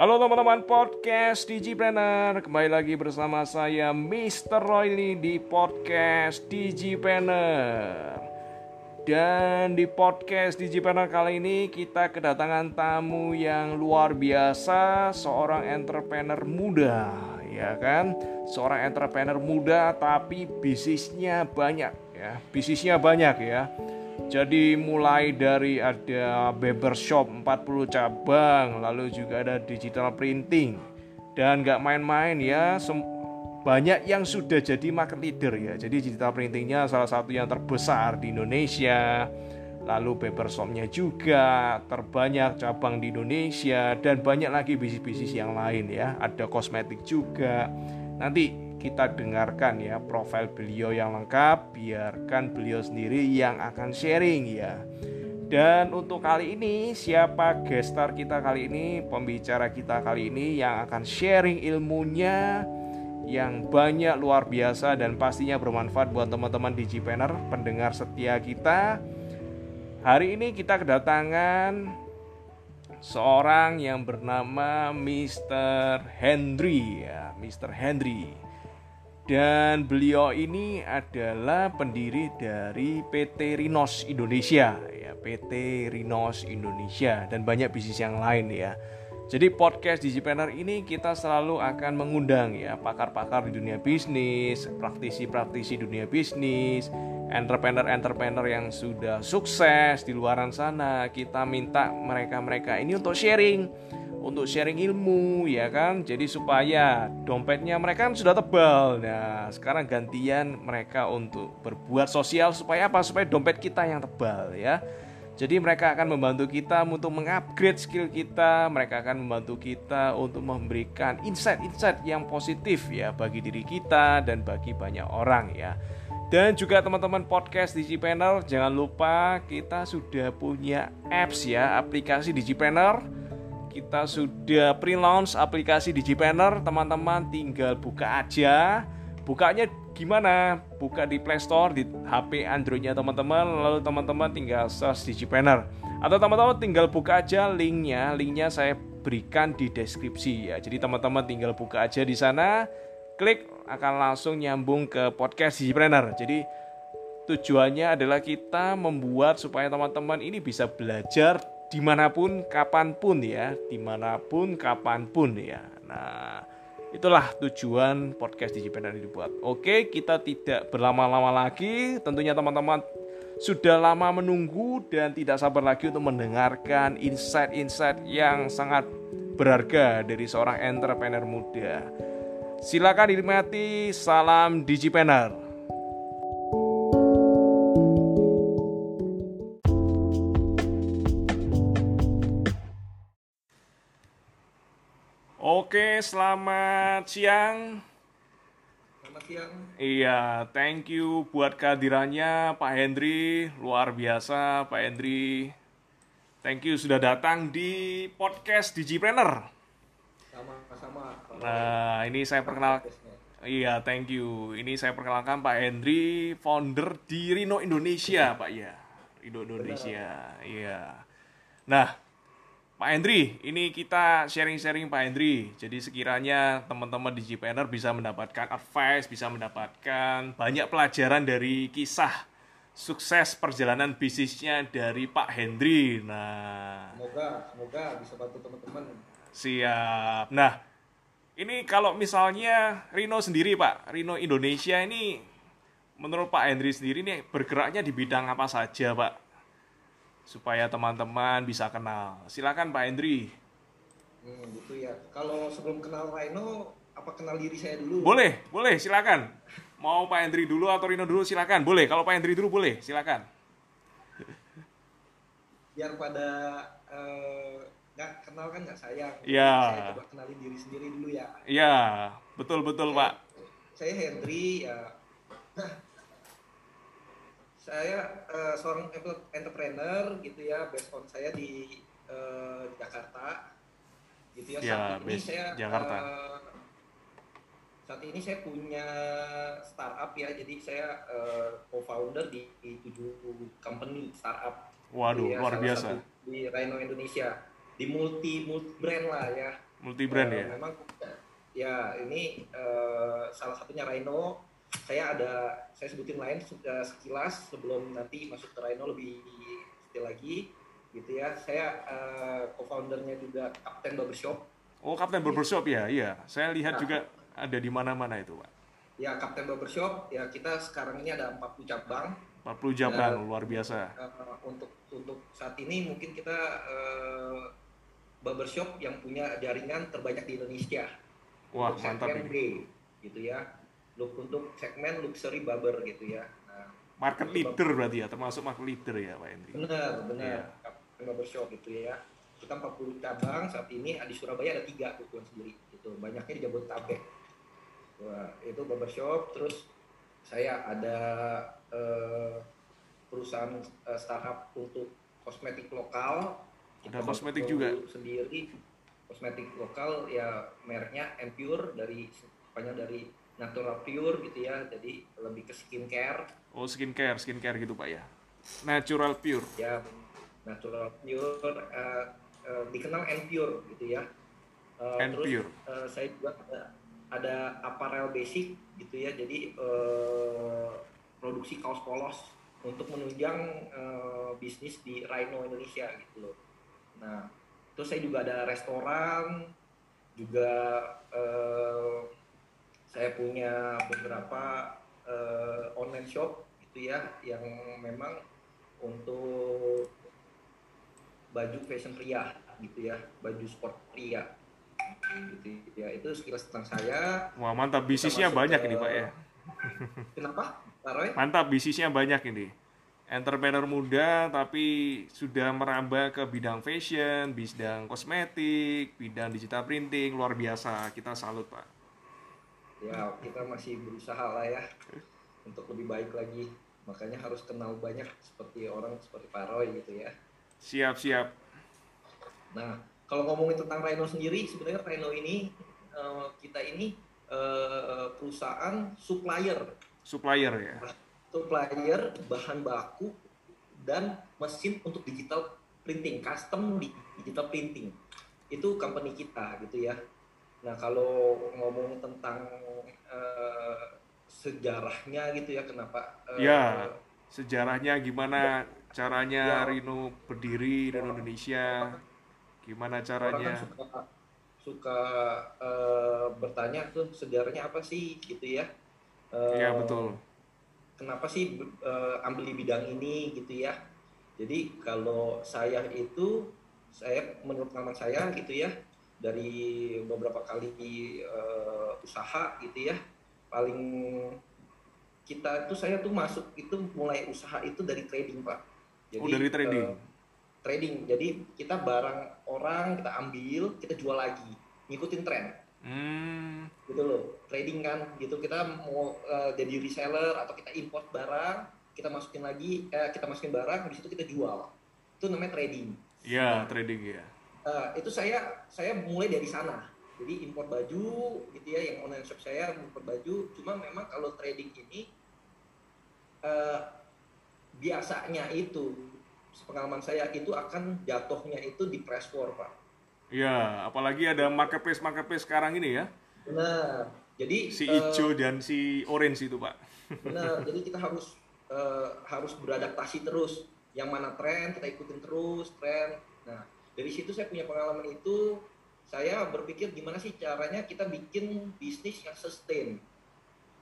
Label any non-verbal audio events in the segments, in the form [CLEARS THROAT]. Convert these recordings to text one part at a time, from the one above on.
Halo teman-teman podcast Digipreneur. Kembali lagi bersama saya Mr. Royli di podcast Digipreneur. Dan di podcast Digipreneur kali ini kita kedatangan tamu yang luar biasa Seorang entrepreneur muda ya kan? Seorang entrepreneur muda tapi bisnisnya banyak ya. Bisnisnya banyak ya jadi mulai dari ada barbershop 40 cabang, lalu juga ada digital printing. Dan nggak main-main ya, banyak yang sudah jadi market leader ya. Jadi digital printingnya salah satu yang terbesar di Indonesia. Lalu barbershopnya juga terbanyak cabang di Indonesia dan banyak lagi bisnis-bisnis yang lain ya. Ada kosmetik juga. Nanti kita dengarkan ya profil beliau yang lengkap, biarkan beliau sendiri yang akan sharing ya. Dan untuk kali ini siapa gestar kita kali ini, pembicara kita kali ini yang akan sharing ilmunya yang banyak luar biasa dan pastinya bermanfaat buat teman-teman Digipener, pendengar setia kita. Hari ini kita kedatangan seorang yang bernama Mr. Henry ya, Mr. Henry. Dan beliau ini adalah pendiri dari PT Rinos Indonesia ya, PT Rinos Indonesia dan banyak bisnis yang lain ya. Jadi podcast Digipreneur ini kita selalu akan mengundang ya pakar-pakar di dunia bisnis, praktisi-praktisi dunia bisnis, entrepreneur-entrepreneur yang sudah sukses di luaran sana. Kita minta mereka-mereka ini untuk sharing untuk sharing ilmu ya kan? Jadi supaya dompetnya mereka kan sudah tebal. Nah sekarang gantian mereka untuk berbuat sosial supaya apa? Supaya dompet kita yang tebal ya. Jadi mereka akan membantu kita untuk mengupgrade skill kita mereka akan membantu kita untuk memberikan insight-insight yang positif ya bagi diri kita dan bagi banyak orang ya. Dan juga teman-teman podcast Digipanel jangan lupa kita sudah punya apps ya aplikasi Digipanel kita sudah pre-launch aplikasi DigiPlanner, teman-teman tinggal buka aja. Bukanya gimana? Buka di Play Store, di HP Androidnya teman-teman, lalu teman-teman tinggal search DigiPlanner. Atau teman-teman tinggal buka aja linknya, linknya saya berikan di deskripsi ya. Jadi teman-teman tinggal buka aja di sana, klik akan langsung nyambung ke podcast DigiPlanner. Jadi tujuannya adalah kita membuat supaya teman-teman ini bisa belajar di mana pun, kapan pun ya, di mana pun, kapan pun ya. Nah, itulah tujuan podcast Digipreneur ini dibuat. Oke, kita tidak berlama-lama lagi. Tentunya teman-teman sudah lama menunggu dan tidak sabar lagi untuk mendengarkan insight-insight yang sangat berharga dari seorang entrepreneur muda. Silakan dinikmati. Salam Digipreneur. Oke, selamat siang. Selamat siang. Iya, thank you buat kehadirannya Pak Hendri, luar biasa Pak Hendri. Thank you sudah datang di podcast Digipreneur. Sama-sama. Nah, ini saya perkenalkan. Iya, thank you. Ini saya perkenalkan Pak Hendri, founder di Rino Indonesia, Pak ya. Rino Indonesia. Iya. Nah, Pak Hendri, ini kita sharing-sharing Pak Hendri. Jadi sekiranya teman-teman di GPNR bisa mendapatkan advice, bisa mendapatkan banyak pelajaran dari kisah sukses perjalanan bisnisnya dari Pak Hendri. Nah, semoga semoga bisa bantu teman-teman. Siap. Nah, ini kalau misalnya Rino sendiri Pak, Rino Indonesia ini menurut Pak Hendri sendiri ini bergeraknya di bidang apa saja Pak? Supaya teman-teman bisa kenal. Silakan Pak Hendri. Hmm, gitu ya. Kalau sebelum kenal Rhino, apa kenal diri saya dulu? Boleh, boleh, silakan. Mau Pak Hendri dulu atau Rino dulu silakan. Boleh, kalau Pak Hendri dulu boleh, silakan. Biar pada uh, nggak kenal kan nggak sayang. Iya. Saya coba kenalin diri sendiri dulu ya. Iya, betul betul Pak. Saya Hendri ya. Nah, saya uh, seorang entrepreneur gitu ya based on saya di uh, Jakarta gitu ya, ya saat ini saya Jakarta. Uh, saat ini saya punya startup ya jadi saya uh, co-founder di, di tujuh company startup waduh ya, luar biasa di Rhino Indonesia di multi multi brand lah ya Multi brand Eh, ya. Memang ya ini eh, salah satunya Rhino. Saya ada saya sebutin lain sudah sekilas sebelum nanti masuk ke Rhino lebih detail lagi gitu ya. Saya eh, co-foundernya juga Kapten Barbershop. Oh, Kapten Barbershop ya, iya. Saya lihat juga ada di mana-mana itu, Pak. Ya Kapten Barbershop ya kita sekarang ini ada 40 cabang. 40 cabang, luar biasa. Eh, untuk untuk saat ini mungkin kita eh, barbershop yang punya jaringan terbanyak di Indonesia. Wah, untuk mantap ini. Gitu ya. Look untuk segmen luxury barber gitu ya. Nah, Market leader berarti ya, termasuk market leader ya, Pak Hendri. benar, benar. Iya. Kapten barbershop gitu ya. Kita 40 cabang saat ini di Surabaya ada tiga kebetulan sendiri gitu. Banyaknya di Jabodetabek. Wah, itu barbershop terus saya ada eh, perusahaan eh, startup untuk kosmetik lokal. Ada kosmetik juga? Sendiri kosmetik lokal ya mereknya Empure dari Spanyol dari Natural Pure gitu ya. Jadi lebih ke skincare Oh, skincare, skincare gitu, Pak ya. Natural pure. ya natural pure eh, eh, dikenal and pure gitu ya Eh, And terus pure. eh, saya juga ada, ada apparel basic gitu ya jadi eh, produksi kaos polos untuk menunjang eh, bisnis di Rhino Indonesia gitu loh nah terus saya juga ada restoran juga eh, saya punya beberapa eh, online shop gitu ya yang memang untuk baju fashion pria gitu ya baju sport pria gitu ya itu sekilas tentang saya Wah, mantap. Bisnisnya banyak ke- ini, Pak ya. [LAUGHS] kenapa Pak Roy Mantap, bisnisnya banyak ini. Entrepreneur muda tapi sudah merambah ke bidang fashion, bidang kosmetik, bidang digital printing, luar biasa. Kita salut, Pak. Ya kita masih berusaha lah ya untuk lebih baik lagi makanya harus kenal banyak seperti orang seperti Pak Roy gitu ya Siap-siap. Nah, kalau ngomongin tentang Rhino sendiri, sebenarnya Rhino ini eh, kita ini eh, perusahaan supplier, Supplier ya. supplier bahan baku dan mesin untuk digital printing, custom di digital printing. Itu company kita gitu ya. Nah, kalau ngomong tentang eh, sejarahnya gitu ya, kenapa? eh, Ya, sejarahnya gimana caranya Ya. Rino berdiri Rino Indonesia? Gimana orang kan caranya? suka suka eh, bertanya tuh sejarahnya apa sih gitu ya. Iya betul. kenapa sih eh, ambil di bidang ini gitu ya. Jadi kalau saya itu saya menurut pengalaman saya gitu ya dari beberapa kali eh, usaha gitu ya paling kita tuh saya tuh masuk itu mulai usaha itu dari trading pak oh dari trading eh, trading. Jadi kita barang orang kita ambil, kita jual lagi, ngikutin tren. hmm Gitu loh. Trading kan gitu kita mau eh, jadi reseller atau kita import barang, kita masukin lagi eh, kita masukin barang habis itu kita jual. Itu namanya trading. ya trading ya Eh, itu saya saya mulai dari sana. Jadi import baju gitu ya yang online shop saya import baju, cuma memang kalau trading ini eh, biasanya itu pengalaman saya itu akan jatuhnya itu di press war pak. Ya apalagi ada marketplace marketplace sekarang ini ya. Benar. Jadi si eh, hijau dan si orange itu pak. benar. Jadi kita harus eh, harus beradaptasi terus. Yang mana tren kita ikutin terus tren nah dari situ saya punya pengalaman itu saya berpikir gimana sih caranya kita bikin bisnis yang sustain.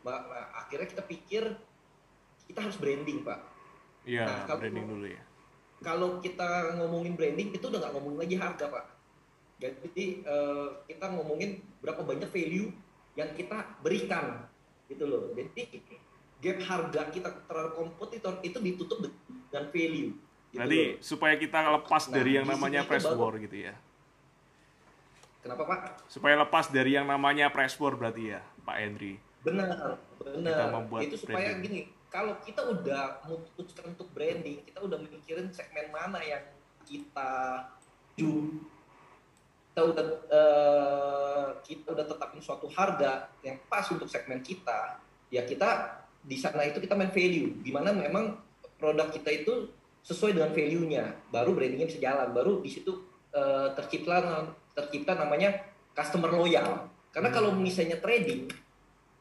Mbak, akhirnya kita pikir kita harus branding pak. Ya Nah, kalau- branding dulu ya. kalau kita ngomongin branding itu udah nggak ngomongin lagi harga pak. Jadi eh, kita ngomongin berapa banyak value yang kita berikan gitu loh. Jadi gap harga kita terhadap kompetitor itu ditutup dengan value gitu berarti loh. supaya kita lepas Nah, dari yang namanya press baru- war gitu ya. Kenapa pak? Supaya lepas dari yang namanya press war berarti ya Pak Henry. Benar Kita benar membuat itu supaya branding. gini kalau kita udah memutuskan untuk branding kita udah mikirin segmen mana yang kita ju kita udah eh, kita udah tetapin suatu harga yang pas untuk segmen kita ya kita di sana itu kita main value. Di mana memang produk kita itu sesuai dengan value-nya baru brandingnya bisa jalan baru di situ eh, tercipta tercipta namanya customer loyal. Karena kalau misalnya trading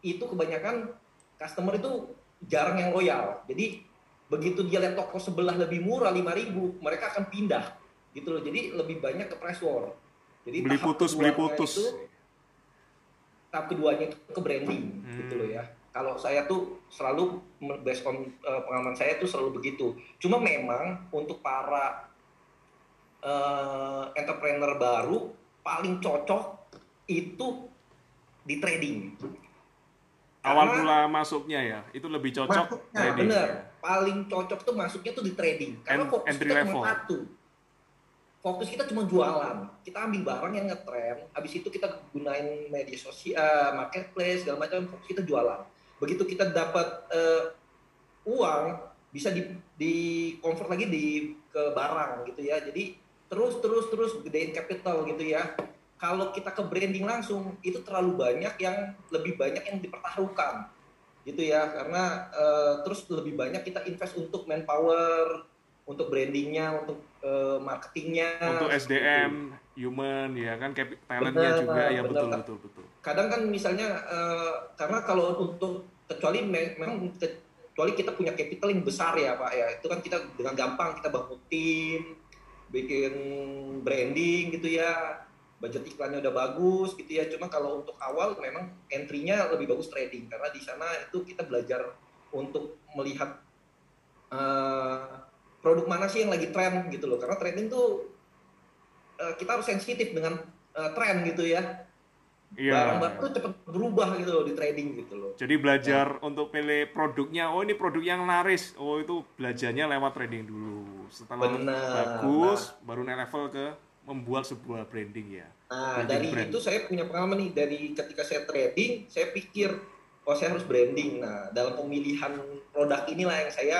itu kebanyakan customer itu jarang yang loyal. Jadi begitu dia lihat toko sebelah lebih murah 5000 mereka akan pindah gitu loh. Jadi lebih banyak ke price war. Jadi beli putus beli putus. Itu, tahap keduanya itu ke branding hmm. gitu loh ya. Kalau saya tuh selalu based on uh, pengalaman saya tuh selalu begitu. Cuma memang untuk para uh, entrepreneur baru paling cocok itu di trading. Awal mula masuknya ya, itu lebih cocok masuknya, trading. Bener, ya. paling cocok tuh masuknya tuh di trading. Karena And, fokus entry level. satu. Fokus kita cuma jualan. Kita ambil barang yang ngetren, habis itu kita gunain media sosial, marketplace, segala macam, fokus kita jualan begitu kita dapat uh, uang bisa di, di convert lagi di ke barang gitu ya. Jadi terus terus terus gedein capital gitu ya. Kalau kita ke branding langsung itu terlalu banyak yang lebih banyak yang dipertaruhkan gitu ya. Karena uh, terus lebih banyak kita invest untuk manpower untuk brandingnya untuk uh, marketingnya. Untuk SDM gitu. human ya kan talentnya juga. Ya bener, betul betul betul kadang kan misalnya uh, karena kalau untuk kecuali memang kecuali kita punya capital yang besar ya pak ya. Itu kan kita dengan gampang kita bangun tim bikin branding gitu ya. Budget iklannya udah bagus gitu ya. Cuma kalau untuk awal memang entry-nya lebih bagus trading. Karena di sana itu kita belajar untuk melihat uh, produk mana sih yang lagi tren gitu loh. Karena trading tuh uh, kita harus sensitif dengan uh, tren gitu ya Iya. Barang-barang tuh cepet berubah gitu loh di trading gitu loh. Jadi belajar nah. untuk pilih produknya. Oh ini produk yang laris. Oh itu belajarnya lewat trading dulu. Setelah Bener. bagus, nah. baru naik level ke membuat sebuah branding ya. Nah branding dari brand. itu saya punya pengalaman nih dari ketika saya trading, saya pikir oh saya harus branding. Nah dalam pemilihan produk inilah yang saya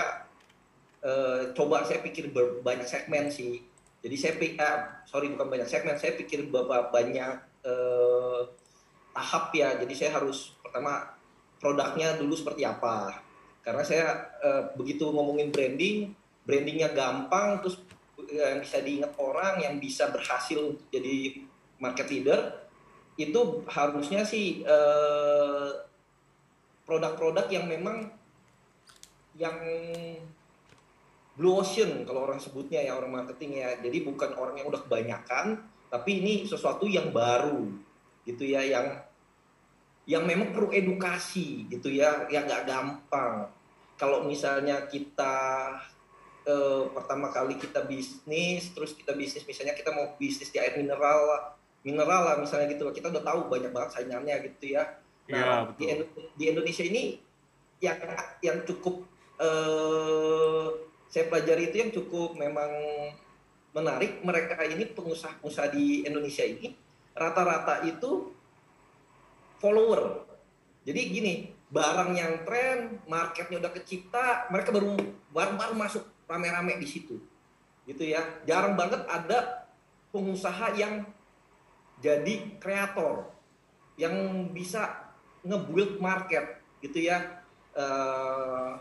uh, coba saya pikir banyak segmen sih. Jadi saya pikir, uh, sorry bukan banyak segmen, saya pikir beberapa banyak uh, tahap ya. Jadi saya harus pertama produknya dulu seperti apa. Karena saya uh, begitu ngomongin branding, brandingnya gampang, terus yang bisa diingat orang, yang bisa berhasil jadi market leader, itu harusnya sih produk produk-produk yang memang yang blue ocean kalau orang sebutnya ya orang marketing ya. Jadi bukan orang yang udah kebanyakan, tapi ini sesuatu yang baru gitu ya yang yang memang perlu edukasi gitu ya yang nggak gampang. Kalau misalnya kita eh, pertama kali kita bisnis terus kita bisnis misalnya kita mau bisnis di air mineral mineral lah misalnya gitu kita udah tahu banyak banget saingannya gitu ya. Nah ya, di, di Indonesia ini yang yang cukup eh, saya pelajari itu yang cukup memang menarik mereka ini pengusaha-pengusaha di Indonesia ini rata-rata itu follower. Jadi gini, barang yang tren, marketnya udah kecipta, mereka baru baru-baru masuk rame-rame di situ. Gitu ya. Jarang banget ada pengusaha yang jadi kreator yang bisa nge-build market gitu ya. Uh,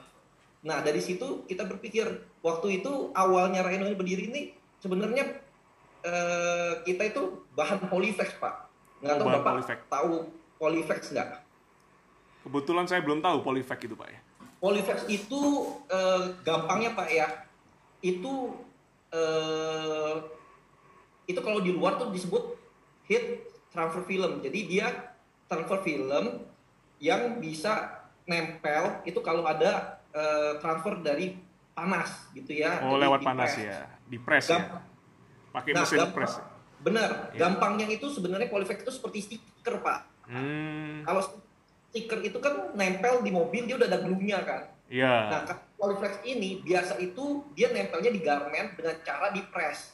nah dari situ kita berpikir waktu itu awalnya Reno ini berdiri ini sebenarnya eh, kita itu bahan polyflex pak. Nggak oh, tahu bapak polyflex. tahu polyflex nggak? Kebetulan saya belum tahu polyflex itu pak ya. Polyflex itu eh, gampangnya pak ya. Itu eh, itu kalau di luar tuh disebut heat transfer film. Jadi dia transfer film yang bisa nempel itu kalau ada eh, transfer dari panas gitu ya. Oh lewat panas ya di press ya pakai nah, mesin press benar ya. gampangnya itu sebenarnya Polyflex itu seperti stiker pak hmm. kalau stiker itu kan nempel di mobil dia udah ada glue-nya kan Iya. Nah, Polyflex ini biasa itu dia nempelnya di garment dengan cara di press.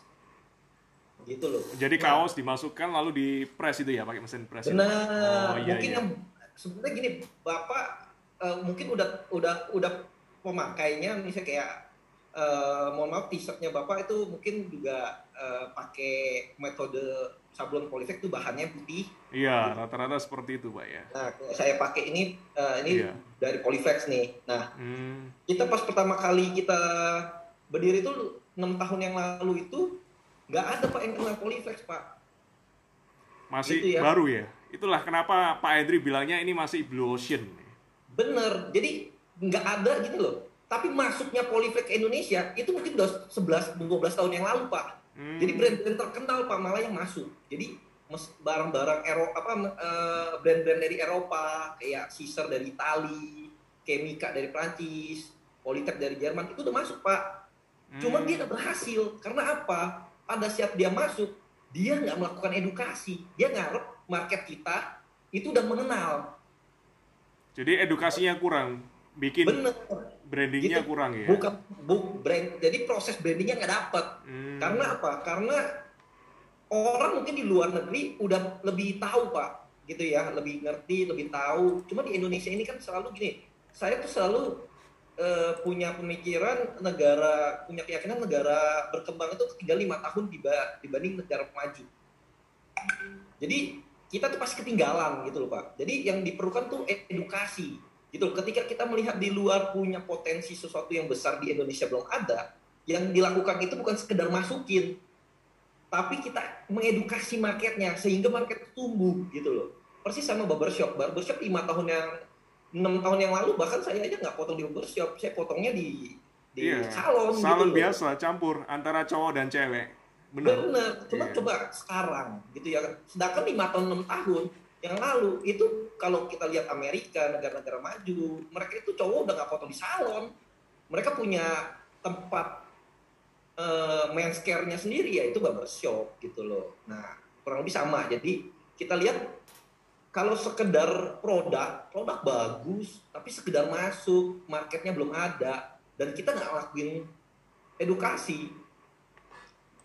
Gitu loh. Jadi nah, kaos dimasukkan lalu di press itu ya pakai mesin press. Benar. Oh, iya, mungkin iya. yang sebenarnya gini, Bapak uh, mungkin udah udah udah pemakainya misalnya kayak uh, mohon maaf t-shirtnya bapak itu mungkin juga uh, pakai metode sablon polifek itu bahannya putih. Iya, rata-rata seperti itu, Pak ya. Nah, saya pakai ini uh, ini iya. dari Polyflex nih. Nah, hmm. kita pas pertama kali kita berdiri itu enam tahun yang lalu itu nggak ada Pak yang kenal Polyflex, Pak. Masih Gitu ya. baru ya. Itulah kenapa Pak Hendri bilangnya ini masih blue ocean. Bener, jadi nggak ada gitu loh. Tapi masuknya Polyflex ke Indonesia itu mungkin udah 11 12 tahun yang lalu, Pak. Hmm. Jadi brand-brand terkenal Pak malah yang masuk. Jadi barang-barang Eropa apa eh, brand-brand dari Eropa kayak Caesar dari Itali, Chemica dari Prancis, Polytech dari Jerman itu udah masuk, Pak. Cuma Hmm. dia nggak berhasil karena apa? Pada saat dia masuk, dia nggak melakukan edukasi. Dia ngarep market kita itu udah mengenal. Jadi edukasinya kurang, bikin Bener. Brandingnya Gitu. kurang ya. Bukan bu, brand. Jadi proses brandingnya nggak dapet. Hmm. Karena apa? Karena orang mungkin di luar negeri udah lebih tahu pak, gitu ya, lebih ngerti, lebih tahu. Cuma di Indonesia ini kan selalu gini. Saya tuh selalu eh, punya pemikiran negara, punya keyakinan negara berkembang itu tinggal lima tahun diba- dibanding negara maju. Jadi kita tuh pasti ketinggalan gitu loh pak. Jadi yang diperlukan tuh edukasi gitu loh. Ketika kita melihat di luar punya potensi sesuatu yang besar di Indonesia belum ada, yang dilakukan itu bukan sekedar masukin, tapi kita mengedukasi marketnya sehingga market tumbuh gitu loh. Persis sama barbershop. Barbershop lima tahun yang enam tahun yang lalu bahkan saya aja nggak potong di barbershop, saya potongnya di di Iya. salon. Salon gitu loh. biasa campur antara cowok dan cewek. Benar. Bener, cuma Iya. coba sekarang gitu ya. Sedangkan lima tahun enam tahun yang lalu itu kalau kita lihat Amerika negara-negara maju, mereka itu cowok udah nggak potong di salon, mereka punya tempat eh men's care-nya sendiri ya itu barbershop gitu loh. Nah kurang lebih sama. Jadi kita lihat kalau sekedar produk, produk bagus, tapi sekedar masuk, marketnya belum ada, dan kita nggak lakuin edukasi,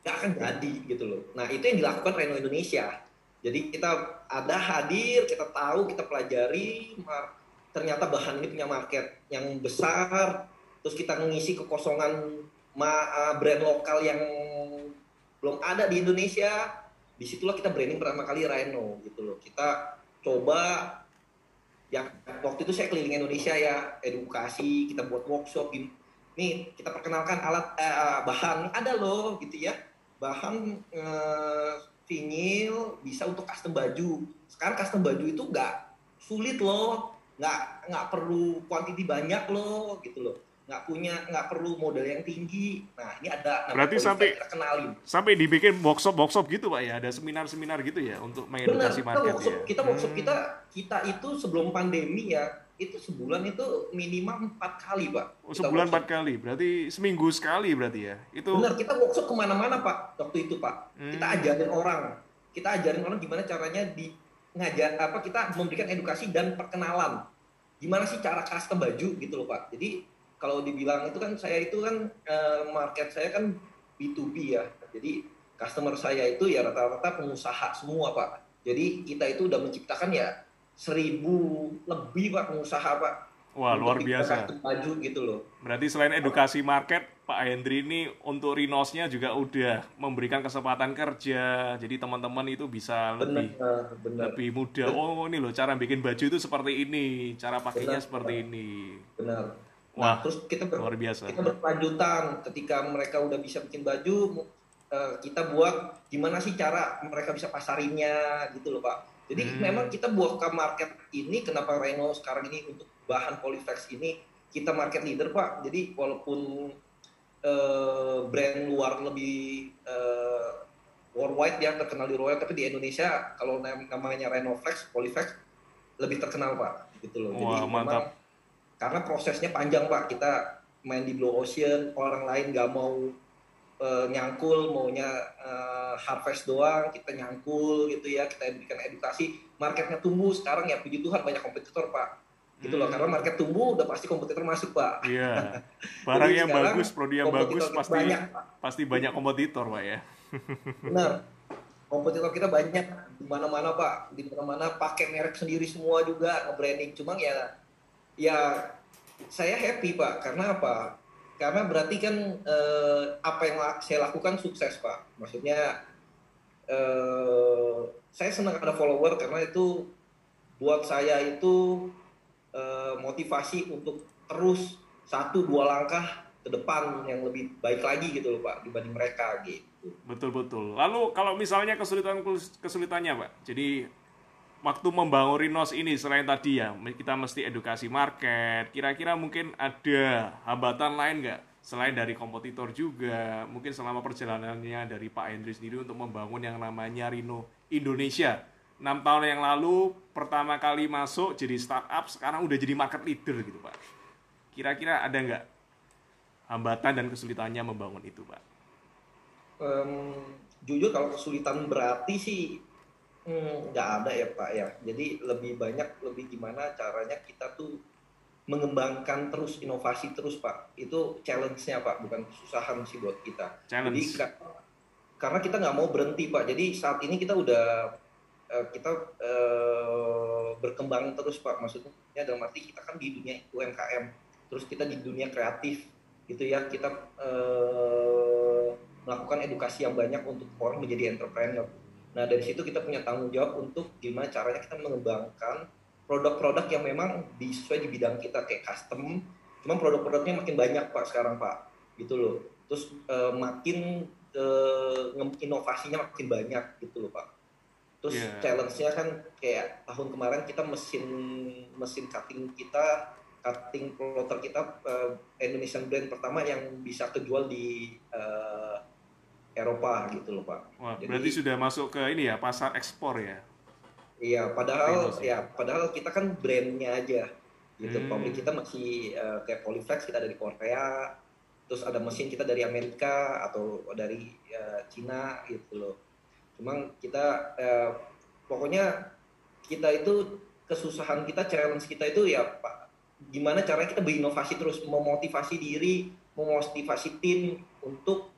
nggak akan jadi gitu loh. Nah itu yang dilakukan Reno Indonesia. Jadi kita ada hadir, kita tahu, kita pelajari, ternyata bahan ini punya market yang besar, terus kita mengisi kekosongan brand lokal yang belum ada di Indonesia. Di situlah kita branding pertama kali Reno gitu loh. Kita coba yang waktu itu saya keliling Indonesia ya edukasi kita buat workshop gini. Nih kita perkenalkan alat eh, bahan. Ada loh gitu ya. Bahan eh, vinyl bisa untuk custom baju. Sekarang custom baju itu nggak sulit loh. Nggak nggak perlu quantity banyak loh gitu loh. Nggak punya nggak perlu modal yang tinggi. Nah ini ada Berarti sampai- kita kenalin Sampai dibikin workshop workshop gitu pak ya, ada seminar-seminar gitu ya untuk Benar, mengedukasi kita market workshop, ya. kita workshop Hmm. kita kita itu sebelum pandemi ya itu sebulan itu minimal empat kali pak. Oh, Kita sebulan empat kali, berarti seminggu sekali berarti ya. Itu Benar, kita workshop ke mana-mana pak waktu itu pak. Kita Hmm. ajarin orang, kita ajarin orang gimana caranya di ngajar apa kita memberikan edukasi dan perkenalan. Gimana sih cara custom baju gitu loh pak. Jadi kalau dibilang itu kan saya itu kan eh, market saya kan B2B ya. Jadi customer saya itu ya rata-rata pengusaha semua pak. Jadi kita itu udah menciptakan ya seribu lebih pak pengusaha pak. wah Untuk luar biasa. baju gitu loh. Berarti selain edukasi market, Pak Hendri ini untuk rinosnya juga udah memberikan kesempatan kerja. Jadi teman-teman itu bisa lebih Benar, benar, lebih mudah. Oh ini loh cara bikin baju itu seperti ini, cara pakainya Benar, seperti ini. benar. Wah, Nah, terus kita ber- luar biasa. kita berkelanjutan ketika mereka udah bisa bikin baju eh, kita buat gimana sih cara mereka bisa pasarinnya gitu loh pak jadi Hmm. memang kita buat ke market ini kenapa Reno sekarang ini untuk bahan Polyflex ini kita market leader pak jadi walaupun eh, brand luar lebih eh, worldwide ya terkenal di Royal tapi di Indonesia kalau nam- namanya Renoflex Polyflex lebih terkenal pak gitu loh Wah, memang mantap. karena prosesnya panjang pak kita main di blue ocean orang lain nggak mau eh, nyangkul maunya harvest doang kita nyangkul gitu ya kita berikan edukasi. Marketnya tumbuh sekarang ya puji Tuhan banyak kompetitor pak. Gitu loh Hmm. karena market tumbuh udah pasti kompetitor masuk pak. Iya. [LAUGHS] Barang yang sekarang bagus, produk yang bagus pasti banyak pak. pasti banyak kompetitor, Pak ya. [LAUGHS] benar. Kompetitor kita banyak di mana-mana pak. Di mana-mana pakai merek sendiri semua juga nge-branding. Cuma ya ya saya happy pak. Karena apa? Karena berarti kan eh, apa yang saya lakukan sukses pak. Maksudnya eh, saya senang ada follower karena itu buat saya itu eh, motivasi untuk terus satu dua langkah ke depan yang lebih baik lagi gitu loh Pak dibanding mereka gitu. Betul betul. Lalu kalau misalnya kesulitan kesulitannya Pak, jadi waktu membangun Rinos ini selain tadi ya kita mesti edukasi market, kira-kira mungkin ada hambatan lain nggak selain dari kompetitor juga, mungkin selama perjalanannya dari Pak Hendri sendiri untuk membangun yang namanya Rino Indonesia. 6 tahun yang lalu pertama kali masuk jadi startup, sekarang udah jadi market leader gitu Pak. Kira-kira ada nggak hambatan dan kesulitannya membangun itu Pak? Um, jujur kalau kesulitan berarti sih hmm, nggak hmm, ada ya Pak ya. Jadi lebih banyak lebih gimana caranya kita tuh mengembangkan terus inovasi terus Pak. Itu challenge-nya Pak. Bukan kesusahan sih buat kita. Challenge. jadi karena kita nggak mau berhenti Pak. Jadi saat ini kita udah uh, kita uh, berkembang terus Pak. Maksudnya dalam arti kita kan di dunia UMKM terus kita di dunia kreatif. Gitu ya. Kita uh, melakukan edukasi yang banyak untuk orang menjadi entrepreneur. Nah dari situ kita punya tanggung jawab untuk gimana caranya kita mengembangkan produk-produk yang memang sesuai di bidang kita kayak custom cuma produk-produknya makin banyak pak sekarang pak gitu loh terus uh, makin uh, inovasinya makin banyak gitu loh pak terus yeah. challenge-nya kan kayak tahun kemarin kita mesin mesin cutting kita cutting plotter kita uh, Indonesian brand pertama yang bisa kejual di uh, Eropa gitu loh pak. Wah, Jadi, berarti sudah masuk ke ini ya pasar ekspor ya? Iya, padahal ya padahal kita kan brandnya aja gitu. Hmm. Pabrik kita masih uh, kayak Polyflex kita dari Korea, terus ada mesin kita dari Amerika atau dari uh, Cina gitu loh. Cuma kita uh, pokoknya kita itu kesusahan kita, challenge kita itu ya Pak, gimana caranya kita berinovasi terus, memotivasi diri, memotivasi tim untuk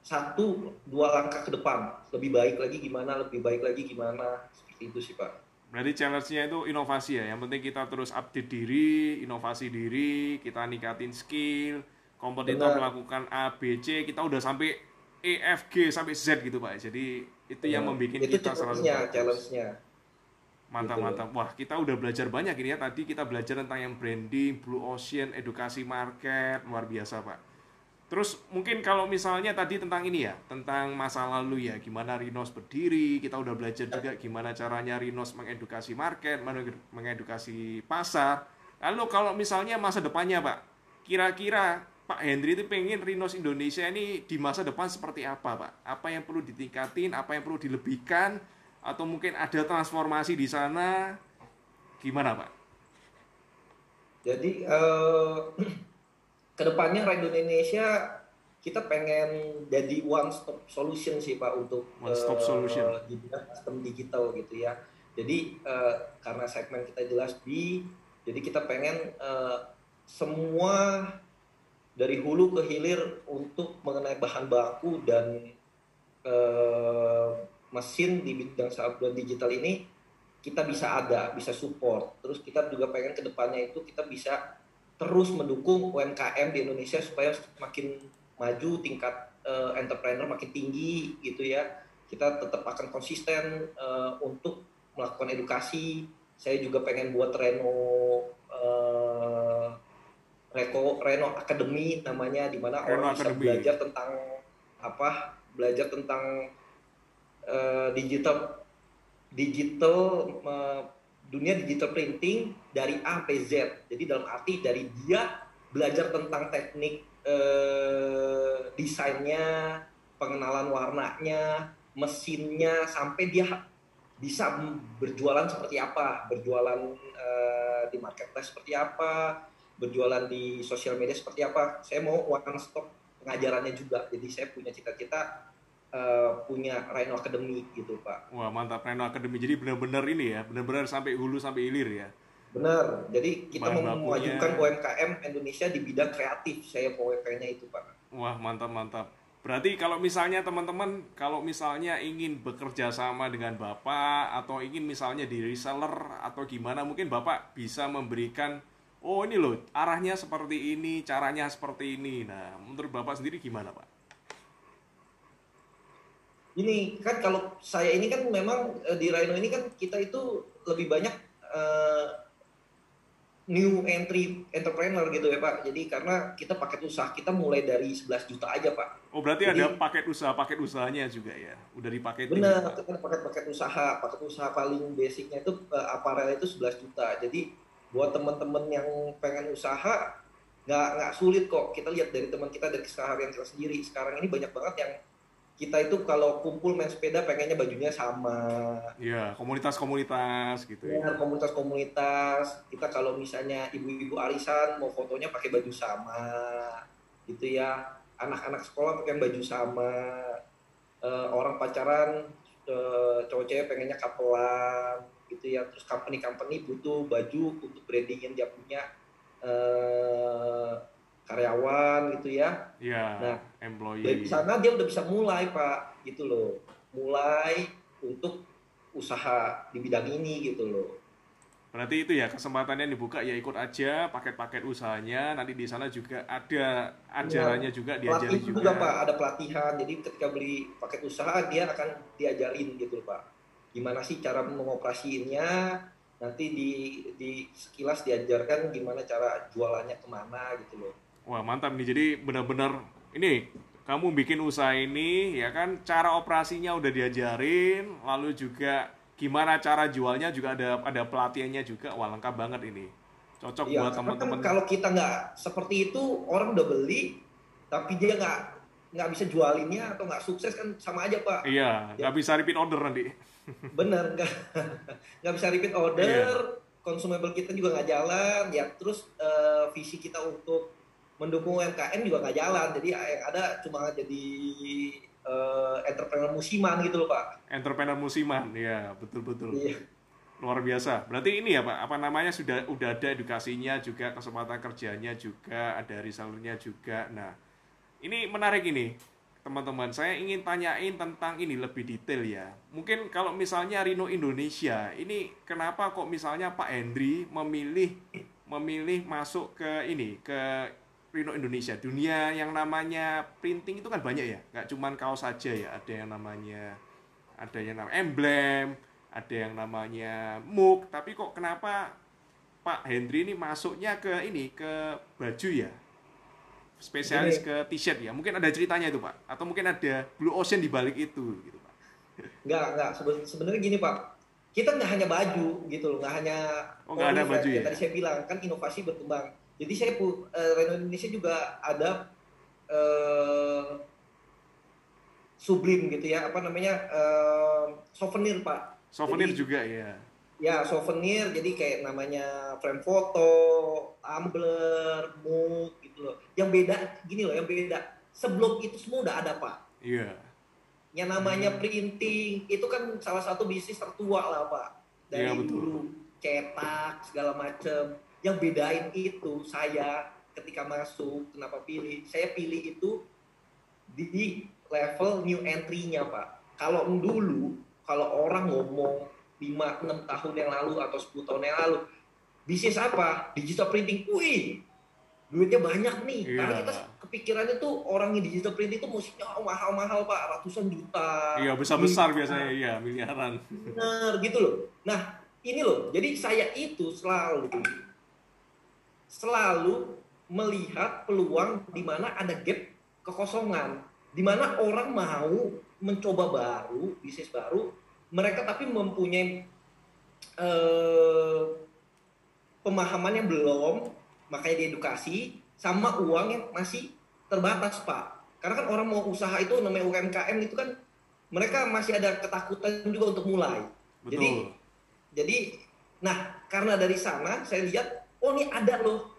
satu dua langkah ke depan lebih baik lagi gimana lebih baik lagi gimana itu sih Pak. Berarti challenge-nya itu inovasi ya. Yang penting kita terus update diri, inovasi diri, kita ningkatin skill, kompetitor Benar. melakukan A, B, C, kita udah sampai E, F, G sampai Z gitu Pak. Jadi itu Benar. yang membuat itu kita selalu challenge-nya. Mantap, gitu. mantap. Wah, kita udah belajar banyak ini ya. Tadi kita belajar tentang yang branding, Blue Ocean, edukasi market, luar biasa Pak. Terus mungkin kalau misalnya tadi tentang ini ya, tentang masa lalu ya, gimana Rinos berdiri, kita udah belajar juga gimana caranya Rinos mengedukasi market, mengedukasi pasar. Lalu kalau misalnya masa depannya Pak, kira-kira Pak Hendri itu pengen Rinos Indonesia ini di masa depan seperti apa Pak? Apa yang perlu ditingkatin, apa yang perlu dilebihkan, atau mungkin ada transformasi di sana, gimana Pak? Jadi uh, [CLEARS THROAT] ke depannya Radio Indonesia kita pengen jadi one stop solution sih pak untuk one stop uh, solution. di sistem digital gitu ya. Jadi uh, karena segmen kita jelas B jadi kita pengen uh, semua dari hulu ke hilir untuk mengenai bahan baku dan uh, mesin di bidang sablon digital ini kita bisa ada bisa support. Terus kita juga pengen ke depannya itu kita bisa terus mendukung UMKM di Indonesia supaya makin maju tingkat uh, entrepreneur makin tinggi gitu ya. Kita tetap akan konsisten uh, untuk melakukan edukasi. Saya juga pengen buat Reno uh, Reko Reno Academy namanya di mana orang bisa belajar tentang apa belajar tentang uh, digital digital uh, dunia digital printing dari A sampai Z. Jadi dalam arti dari dia belajar tentang teknik eh, desainnya, pengenalan warnanya, mesinnya, sampai dia bisa berjualan seperti apa, berjualan eh, di marketplace seperti apa, berjualan di sosial media seperti apa. Saya mau one stop pengajarannya juga. Jadi saya punya cita-cita uh, punya Rhino Academy gitu Pak. Wah mantap Rhino Academy. Jadi benar-benar ini ya, benar-benar sampai hulu sampai hilir ya. Benar. Jadi kita mau memajukan UMKM Indonesia di bidang kreatif. Saya PWP-nya itu Pak. Wah mantap mantap. Berarti kalau misalnya teman-teman, kalau misalnya ingin bekerja sama dengan Bapak atau ingin misalnya di reseller atau gimana, mungkin Bapak bisa memberikan, oh ini loh arahnya seperti ini, caranya seperti ini. Nah, menurut Bapak sendiri gimana Pak? Ini kan kalau saya ini kan memang uh, di Rhino ini kan kita itu lebih banyak uh, new entry entrepreneur gitu ya Pak. Jadi karena kita paket usaha kita mulai dari 11 juta aja Pak. Oh berarti Jadi- ada paket usaha, paket usahanya juga ya? Udah dipaketin Benar, Pak? kita paket-paket usaha, paket usaha paling basicnya itu eh, aparel itu 11 juta. Jadi buat teman-teman yang pengen usaha nggak nggak sulit kok. Kita lihat dari teman kita dari keseharian kita sendiri. Sekarang ini banyak banget yang kita itu kalau kumpul main sepeda pengennya bajunya sama. Iya, komunitas-komunitas gitu ya. Ya, komunitas-komunitas. Kita kalau misalnya ibu-ibu arisan mau fotonya pakai baju sama, gitu ya. Anak-anak sekolah pakai baju sama. Eh, orang pacaran eh, cowok cewek pengennya kapelan, gitu ya. Terus company-company butuh baju untuk brandingin dia punya eh, karyawan, gitu ya. Iya, Nah, employee. Dari sana dia udah bisa mulai pak, gitu loh. Mulai untuk usaha di bidang ini, gitu loh. Berarti itu ya kesempatannya dibuka ya ikut aja paket-paket usahanya. Nanti di sana juga ada ajarannya juga diajari juga. juga pak ada pelatihan jadi ketika beli paket usaha dia akan diajarin gitu loh, pak gimana sih cara mengoperasiinnya nanti di di sekilas diajarkan gimana cara jualannya ke mana gitu loh Wah mantap nih. Jadi benar-benar ini kamu bikin usaha ini ya kan cara operasinya udah diajarin, lalu juga gimana cara jualnya juga ada ada pelatihannya juga. Wah lengkap banget ini. Cocok Iya, buat kan teman-teman. kalau kita nggak seperti itu orang udah beli tapi dia nggak nggak bisa jualinnya atau nggak sukses kan sama aja pak Iya, nggak bisa repeat order nanti. [LAUGHS] bener nggak [LAUGHS] nggak bisa repeat order Iya. consumable kita juga nggak jalan ya terus eh, visi kita untuk mendukung UMKM juga nggak jalan jadi yang ada cuma jadi eh, entrepreneur musiman gitu loh pak Entrepreneur musiman, ya betul-betul. iya luar biasa. Berarti ini ya Pak, apa namanya sudah udah ada edukasinya juga, kesempatan kerjanya juga, ada resellernya juga. Nah, ini menarik ini, teman-teman. Saya ingin tanyain tentang ini lebih detail ya. Mungkin kalau misalnya Rino Indonesia, ini kenapa kok misalnya Pak Hendri memilih memilih masuk ke ini ke Rino Indonesia. Dunia yang namanya printing itu kan banyak ya, nggak cuman kaos saja ya. Ada yang namanya ada yang namanya emblem, ada yang namanya mug, tapi kok kenapa Pak Hendri ini masuknya ke ini ke baju ya? Spesialis Gini. ke t-shirt ya. Mungkin ada ceritanya itu, Pak. Atau mungkin ada Blue Ocean di balik itu gitu, Pak. nggak nggak Seben- sebenarnya gini pak kita nggak hanya baju gitu loh nggak hanya Oh, nggak ada baju ya? tadi saya bilang kan inovasi berkembang jadi saya pu eh, Reno Indonesia juga ada eh, sublim gitu ya apa namanya eh, souvenir pak Souvenir Jadi- juga ya. ya souvenir jadi kayak namanya frame foto tumbler mug gitu loh yang beda gini loh yang beda sebelum itu semua udah ada pak Iya. yang namanya Hmm. printing itu kan salah satu bisnis tertua lah pak dari Iya, betul. dulu cetak segala macem yang bedain itu saya ketika masuk kenapa pilih? Saya pilih itu di level new entry-nya pak. Kalau dulu kalau orang ngomong 5-6 tahun yang lalu atau 10 tahun yang lalu bisnis apa? Digital printing. Wih duitnya banyak nih. Iya. karena kita kepikirannya tuh orang yang digital printing itu musiknya oh, mahal-mahal pak. Ratusan juta. Iya, besar-besar biasanya. Iya, miliaran. bener gitu loh. Nah ini loh. Jadi saya itu selalu selalu melihat peluang di mana ada gap kekosongan di mana orang mau mencoba baru bisnis baru mereka tapi mempunyai eh, pemahaman yang belum makanya diedukasi sama uang yang masih terbatas pak karena kan orang mau usaha itu namanya UMKM itu kan mereka masih ada ketakutan juga untuk mulai Betul. Jadi, jadi nah karena dari sana saya lihat oh ini ada loh.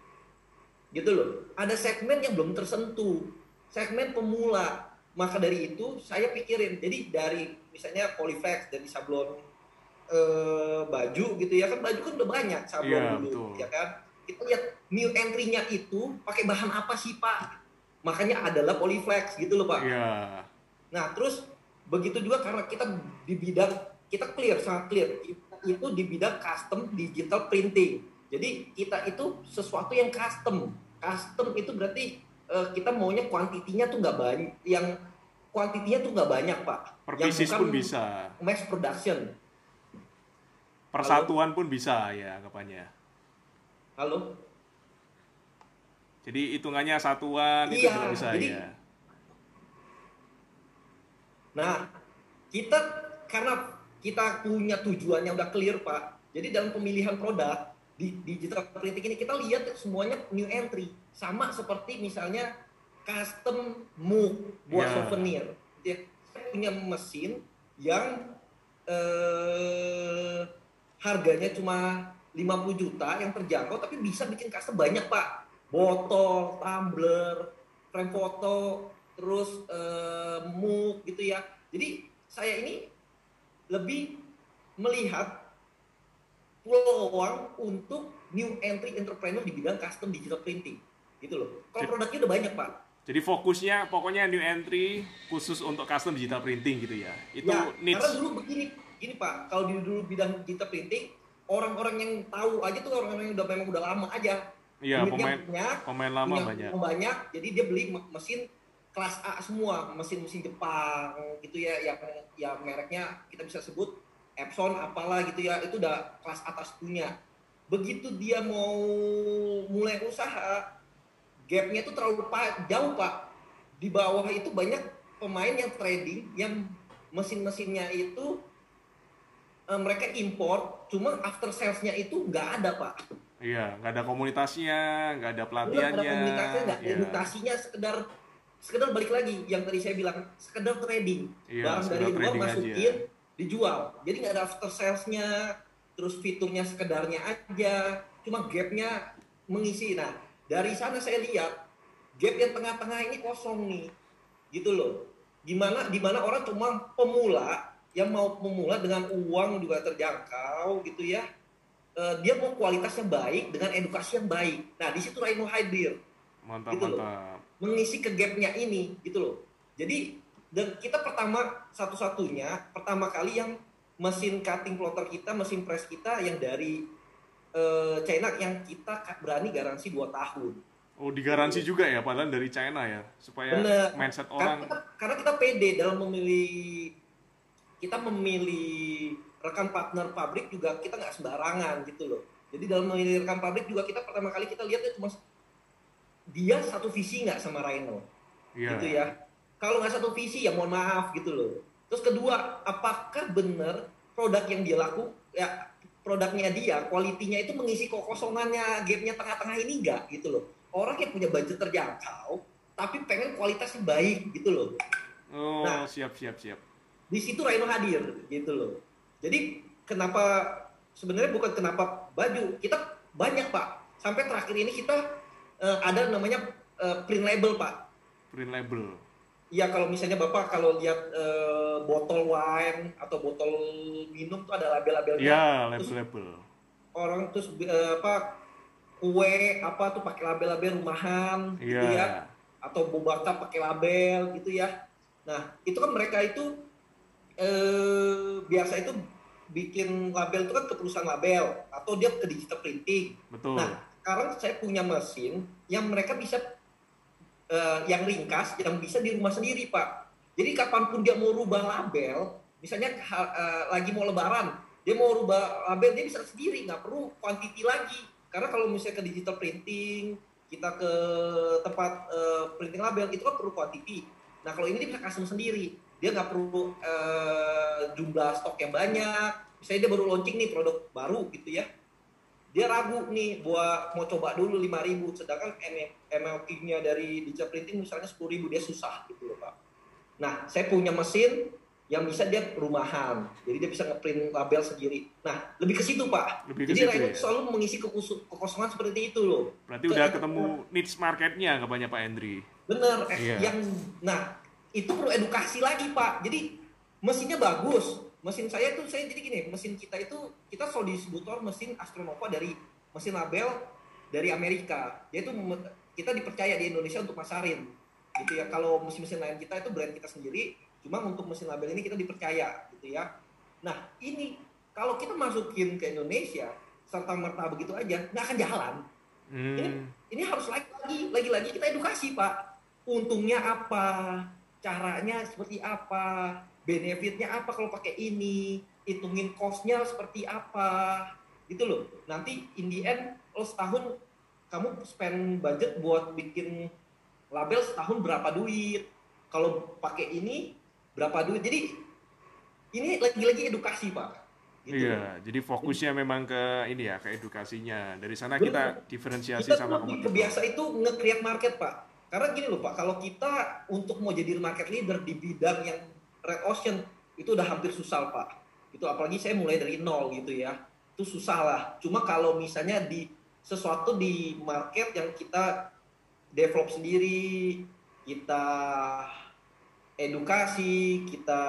Gitu loh. Ada segmen yang belum tersentuh. Segmen pemula. Maka dari itu saya pikirin. Jadi dari misalnya Polyflex dari sablon eh, baju gitu ya kan. Baju kan udah banyak sablon Iya, dulu betul. ya kan. Kita lihat new entry-nya itu pakai bahan apa sih pak? Makanya adalah Polyflex gitu loh pak. Iya. Nah, terus begitu juga karena kita di bidang kita clear sangat clear. Itu di bidang custom digital printing. Jadi kita itu sesuatu yang custom. Custom itu berarti eh, kita maunya kuantitinya tuh nggak banyak, yang kuantitinya tuh nggak banyak pak. Per Yang pieces bukan pun bisa. Mass production. Persatuan pun bisa ya anggapannya. halo Jadi hitungannya satuan itu Iya, juga bisa jadi- ya. Nah, kita karena kita punya tujuannya udah clear pak. Jadi dalam pemilihan produk di digital printing ini kita lihat semuanya new entry, sama seperti misalnya custom mug buat Ya. souvenir. Dia punya mesin yang eh, harganya cuma 50 juta yang terjangkau tapi bisa bikin custom banyak pak botol tumbler frame foto terus eh, mug gitu ya jadi saya ini lebih melihat peluang untuk new entry entrepreneur di bidang custom digital printing gitu loh kalau produknya udah banyak pak Jadi fokusnya pokoknya new entry khusus untuk custom digital printing gitu ya. Itu ya, niche. karena dulu begini, gini Pak, kalau di dulu bidang digital printing, orang-orang yang tahu aja tuh orang-orang yang udah memang udah lama aja. Iya, pemain banyak, pemain lama banyak. banyak, jadi dia beli me- mesin kelas A semua, mesin-mesin Jepang gitu ya, yang ya mereknya kita bisa sebut Epson apalah gitu ya, itu udah kelas atas punya. Begitu dia mau mulai usaha, gapnya itu terlalu pa- jauh pak. Di bawah itu banyak pemain yang trading, yang mesin-mesinnya itu eh, mereka impor, cuma after salesnya itu nggak ada pak. Iya, nggak ada komunitasnya, nggak ada pelatihannya. ada komunikasinya nggak, Iya. edukasinya sekedar sekedar balik lagi yang tadi saya bilang sekedar trading Iya, barang sekedar dari luar trading aja. Dijual. Jadi nggak ada after salesnya terus fiturnya sekedarnya aja. Cuma gapnya mengisi. Nah dari sana saya lihat gap yang tengah-tengah ini kosong nih. Gitu loh. Gimana di mana orang cuma pemula yang mau pemula dengan uang juga terjangkau gitu ya. Eh, dia mau kualitasnya baik dengan edukasi yang baik. Nah di situ Rhino hadir. Mantap, Gitu loh. mantap. mengisi ke gapnya ini gitu loh. Jadi dan kita pertama satu-satunya pertama kali yang mesin cutting plotter kita, mesin press kita yang dari eh, China yang kita berani garansi 2 tahun. Oh, digaransi juga ya, padahal dari China ya, supaya Bener. mindset Karena orang. kita, karena kita pede dalam memilih kita memilih rekan partner pabrik juga kita nggak sembarangan gitu loh. Jadi dalam memilih rekan pabrik juga kita pertama kali kita lihatnya cuma dia satu visi nggak sama Rhino. Iya. gitu ya. Kalau nggak satu visi ya mohon maaf gitu loh. Terus kedua, apakah benar produk yang dia laku ya produknya dia, kualitinya itu mengisi kekosongannya, gapnya tengah-tengah ini enggak gitu loh. Orang yang punya budget terjangkau, tapi pengen kualitasnya baik gitu loh. Oh, Nah. siap, siap, siap. Di situ Rhino hadir gitu loh. Jadi kenapa sebenarnya bukan kenapa baju, kita banyak pak. Sampai terakhir ini kita eh, ada namanya eh, print label pak. Print label. Iya kalau misalnya bapak kalau lihat eh, botol wine atau botol minum tuh ada label-labelnya. Iya, label-label. orang terus eh, apa kue apa tuh pakai label-label rumahan gitu Iya. ya atau bobaka pakai label gitu ya. Nah itu kan mereka itu eh, biasa itu bikin label itu kan ke perusahaan label atau dia ke digital printing. Betul. Nah, sekarang saya punya mesin yang mereka bisa eh, yang ringkas, yang bisa di rumah sendiri, Pak. Jadi kapan pun dia mau rubah label, misalnya eh, lagi mau lebaran, dia mau rubah label, dia bisa sendiri, nggak perlu quantity lagi. Karena kalau misalnya ke digital printing, kita ke tempat eh, printing label, itu kan perlu quantity. Nah, kalau ini dia bisa custom sendiri. Dia nggak perlu eh, jumlah stok yang banyak. Misalnya dia baru launching nih produk baru gitu ya dia ragu nih buat mau coba dulu 5000 sedangkan MLP-nya dari digital printing misalnya 10000 dia susah gitu loh Pak. Nah, saya punya mesin yang bisa dia rumahan. Jadi dia bisa ngeprint label sendiri. Nah, lebih ke situ, Pak. Lebih Jadi Rhino ya? selalu mengisi kekosongan seperti itu loh. Berarti udah ketemu niche marketnya banyak Pak Hendri. Bener, eh, Iya. yang nah itu perlu edukasi lagi pak. Jadi mesinnya bagus. Mesin saya tuh saya jadi gini, mesin kita itu kita selalu distributor mesin Astronova dari mesin label dari Amerika. Dia itu me- kita dipercaya di Indonesia untuk masarin. Gitu ya. Kalau mesin-mesin lain kita itu brand kita sendiri, cuma untuk mesin label ini kita dipercaya gitu ya. Nah, ini kalau kita masukin ke Indonesia serta merta begitu aja nggak akan jalan Hmm. ini harus lagi lagi lagi lagi kita edukasi pak untungnya apa caranya seperti apa benefitnya apa kalau pakai ini hitungin costnya seperti apa gitu loh nanti in the end lo setahun kamu spend budget buat bikin label setahun berapa duit kalau pakai ini berapa duit jadi ini lagi-lagi edukasi pak gitu. Iya, jadi fokusnya memang ke ini ya, ke edukasinya. Dari sana Betul. kita diferensiasi kita sama kompetitor. Kebiasa itu nge-create market, Pak. Karena gini loh, Pak, kalau kita untuk mau jadi market leader di bidang yang red ocean itu udah hampir susah, Pak. Itu apalagi saya mulai dari nol gitu ya. Itu susah lah. Cuma kalau misalnya di sesuatu di market yang kita develop sendiri, kita edukasi, kita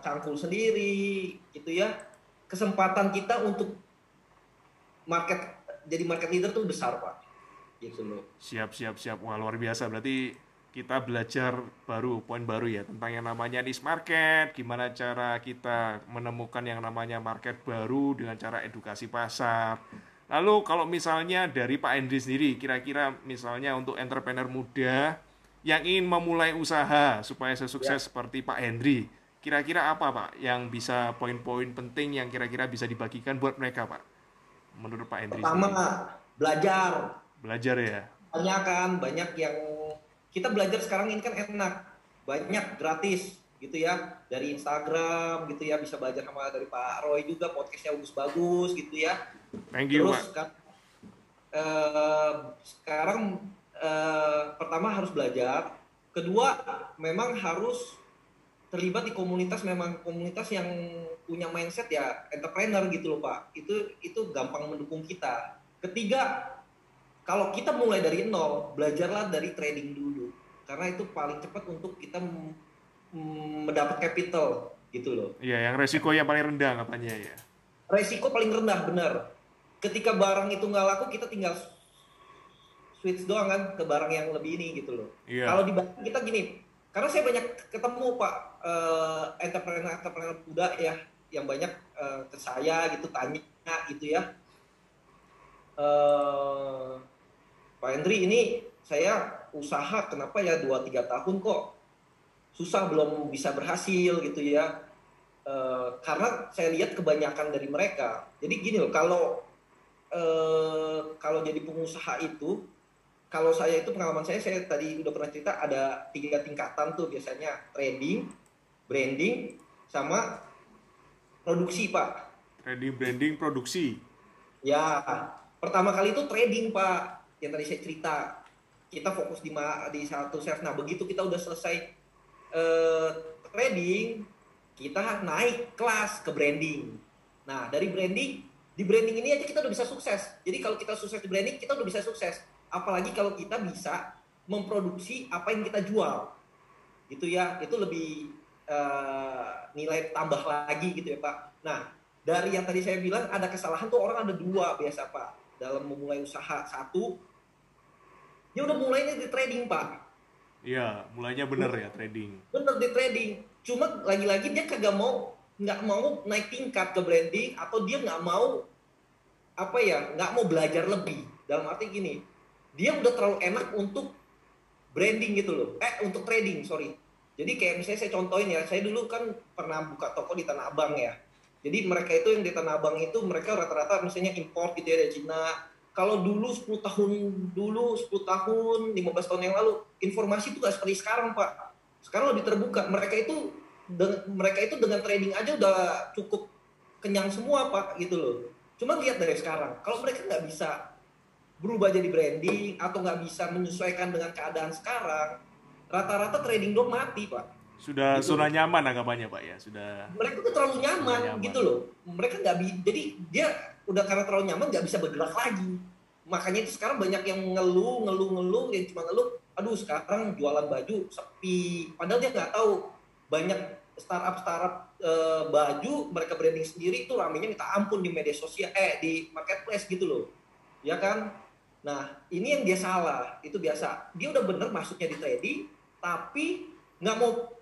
cangkul sendiri, gitu ya kesempatan kita untuk market jadi market leader tuh besar pak gitu loh siap siap siap wah luar biasa berarti kita belajar baru poin baru ya tentang yang namanya niche market gimana cara kita menemukan yang namanya market baru dengan cara edukasi pasar lalu kalau misalnya dari Pak Hendri sendiri kira-kira misalnya untuk entrepreneur muda yang ingin memulai usaha supaya sukses ya. seperti Pak Hendri Kira-kira apa Pak yang bisa poin-poin penting yang kira-kira bisa dibagikan buat mereka Pak? Menurut Pak Hendri. Pertama, belajar. Belajar ya? Banyak kan, banyak yang kita belajar sekarang ini kan enak. Banyak gratis gitu ya. Dari Instagram gitu ya. Bisa belajar sama dari Pak Roy juga podcastnya bagus-bagus gitu ya. Thank you, Terus. Kan, uh, sekarang uh, pertama harus belajar, kedua memang harus terlibat di komunitas. Memang komunitas yang punya mindset ya entrepreneur gitu loh pak. Itu itu gampang mendukung kita. Ketiga kalau kita mulai dari nol belajarlah dari trading dulu karena itu paling cepat untuk kita mendapat capital gitu loh. Iya yang resiko yang paling rendah katanya ya. Resiko paling rendah benar. Ketika barang itu nggak laku kita tinggal switch doang kan ke barang yang lebih ini gitu loh. Iya. kalau di kita gini karena saya banyak ketemu pak uh, entrepreneur entrepreneur muda ya yang banyak uh, ke saya gitu tanya gitu ya. Uh, Pak Hendri ini saya usaha kenapa ya 2-3 tahun kok susah belum bisa berhasil gitu ya. Uh, karena saya lihat kebanyakan dari mereka. Jadi gini loh kalau uh, kalau jadi pengusaha itu kalau saya itu pengalaman saya saya tadi udah pernah cerita ada tiga tingkatan tuh biasanya. Trading branding sama produksi pak. Trading branding produksi. Ya pertama kali itu trading pak yang tadi saya cerita kita fokus di di satu sales. Nah begitu kita udah selesai uh, trading kita naik kelas ke branding. Nah dari branding di branding ini aja kita udah bisa sukses. Jadi kalau kita sukses di branding kita udah bisa sukses. Apalagi kalau kita bisa memproduksi apa yang kita jual. Gitu ya itu lebih uh, nilai tambah lagi gitu ya pak. Nah dari yang tadi saya bilang ada kesalahan tuh orang ada dua biasa pak. Dalam memulai usaha satu dia udah mulainya di trading pak. Iya mulainya bener ya trading. Bener di trading. Cuma lagi-lagi dia kagak mau nggak mau naik tingkat ke branding atau dia nggak mau apa ya nggak mau belajar lebih. Dalam arti gini dia udah terlalu enak untuk branding gitu loh. Eh untuk trading sorry. Jadi kayak misalnya saya contohin ya saya dulu kan pernah buka toko di Tanah Abang ya. Jadi mereka itu yang di Tanah Abang itu mereka rata-rata misalnya import gitu ya dari Cina kalau dulu 10 tahun dulu 10 tahun 15 tahun yang lalu informasi itu gak seperti sekarang pak sekarang lebih terbuka mereka itu mereka itu dengan trading aja udah cukup kenyang semua pak gitu loh cuma lihat dari sekarang kalau mereka nggak bisa berubah jadi branding atau nggak bisa menyesuaikan dengan keadaan sekarang, rata-rata trading dong mati pak. Sudah gitu. zona nyaman anggapannya pak ya, sudah. Mereka tuh terlalu nyaman, nyaman. gitu loh. Mereka nggak jadi dia udah karena terlalu nyaman nggak bisa bergerak lagi. Makanya itu sekarang banyak yang ngeluh, ngeluh, ngeluh, yang cuma ngeluh. Aduh sekarang jualan baju sepi. Padahal dia nggak tahu banyak startup startup e, baju mereka branding sendiri itu ramenya minta ampun di media sosial eh di marketplace gitu loh ya kan Nah, ini yang dia salah. Itu biasa. Dia udah bener masuknya di trading, tapi nggak mau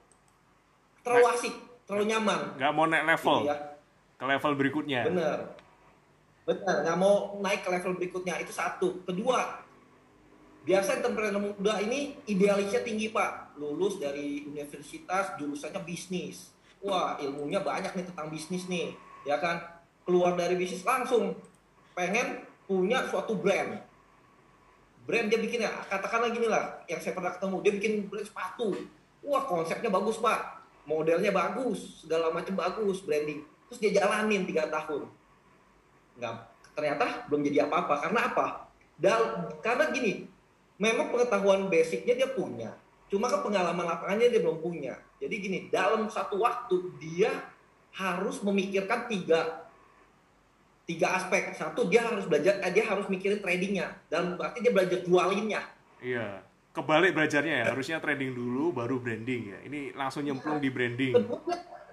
terlalu asik, terlalu nyaman. Nggak mau naik level. Gitu ya. Ke level berikutnya. Bener. Bener, nggak mau naik ke level berikutnya. Itu satu. Kedua, biasa entrepreneur muda ini idealisnya tinggi, Pak. Lulus dari universitas, jurusannya bisnis. Wah, ilmunya banyak nih tentang bisnis nih. Ya kan? Keluar dari bisnis langsung pengen punya suatu brand brand dia bikin ya katakanlah gini lah yang saya pernah ketemu dia bikin brand sepatu wah konsepnya bagus pak modelnya bagus segala macam bagus branding terus dia jalanin tiga tahun nggak ternyata belum jadi apa-apa karena apa Dal karena gini memang pengetahuan basicnya dia punya cuma kan pengalaman lapangannya dia belum punya jadi gini dalam satu waktu dia harus memikirkan tiga tiga aspek. Satu dia harus belajar, eh, dia harus mikirin tradingnya. Dan berarti dia belajar jualinnya. Iya. Kebalik belajarnya ya, harusnya trading dulu baru branding ya. Ini langsung nyemplung di branding.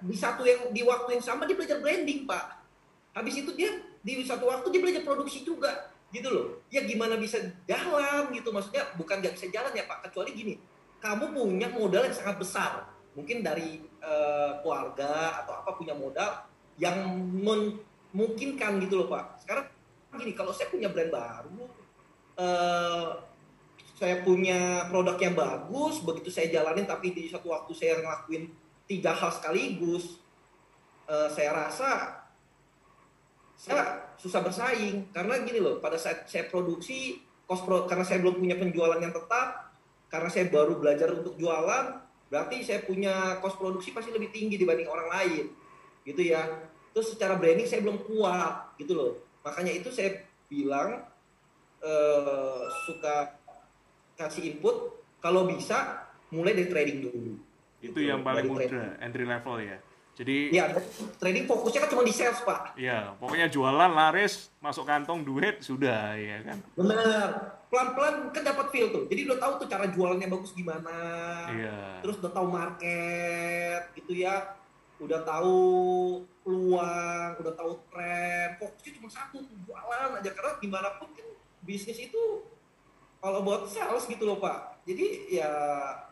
Di satu yang di waktu yang sama dia belajar branding, Pak. Habis itu dia di satu waktu dia belajar produksi juga, gitu loh. Ya gimana bisa jalan gitu, maksudnya bukan nggak bisa jalan ya Pak, kecuali gini, kamu punya modal yang sangat besar, mungkin dari uh, keluarga atau apa punya modal yang men mungkin kan gitu loh Pak. Sekarang gini, kalau saya punya brand baru, uh, saya punya produk yang bagus, begitu saya jalanin tapi di satu waktu saya ngelakuin tiga hal sekaligus, uh, saya rasa saya susah bersaing. Karena gini loh, pada saat saya produksi cost pro, karena saya belum punya penjualan yang tetap, karena saya baru belajar untuk jualan, berarti saya punya cost produksi pasti lebih tinggi dibanding orang lain, gitu ya. Terus secara branding saya belum kuat gitu loh. Makanya itu saya bilang uh, suka kasih input kalau bisa mulai dari trading dulu. Itu gitu, yang paling mudah trading. entry level ya jadi ya trading fokusnya kan cuma di sales pak. Ya pokoknya jualan laris masuk kantong duit sudah ya kan? Benar pelan pelan kan dapat feel tuh. Jadi udah tahu tuh cara jualannya bagus gimana. Iya. terus udah tahu market gitu ya. Udah tahu peluang, udah tahu tren, fokusnya cuma satu, jualan aja. Karena gimana pun kan bisnis itu kalau buat sales gitu loh Pak. Jadi ya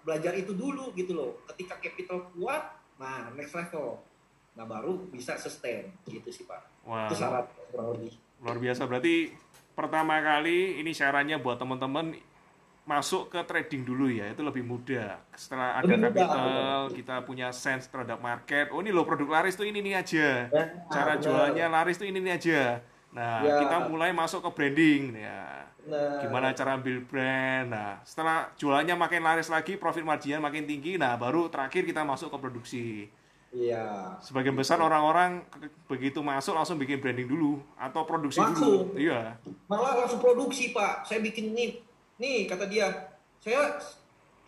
belajar itu dulu gitu loh. Ketika capital kuat, nah next level. Nah baru bisa sustain gitu sih Pak. Wah, itu syarat kurang lebih. Luar biasa berarti pertama kali ini syaratnya buat teman-teman masuk ke trading dulu ya itu lebih mudah setelah ada lebih capital mudah. kita punya sense terhadap market oh ini loh produk laris tuh ini nih aja ya, cara benar. jualannya laris tuh ini nih aja nah ya. kita mulai masuk ke branding ya nah. gimana cara ambil brand nah setelah jualannya makin laris lagi profit marginnya makin tinggi nah baru terakhir kita masuk ke produksi Iya. Sebagian besar orang-orang begitu masuk langsung bikin branding dulu atau produksi langsung. dulu. Iya. Malah langsung produksi, Pak. Saya bikin ini nih kata dia saya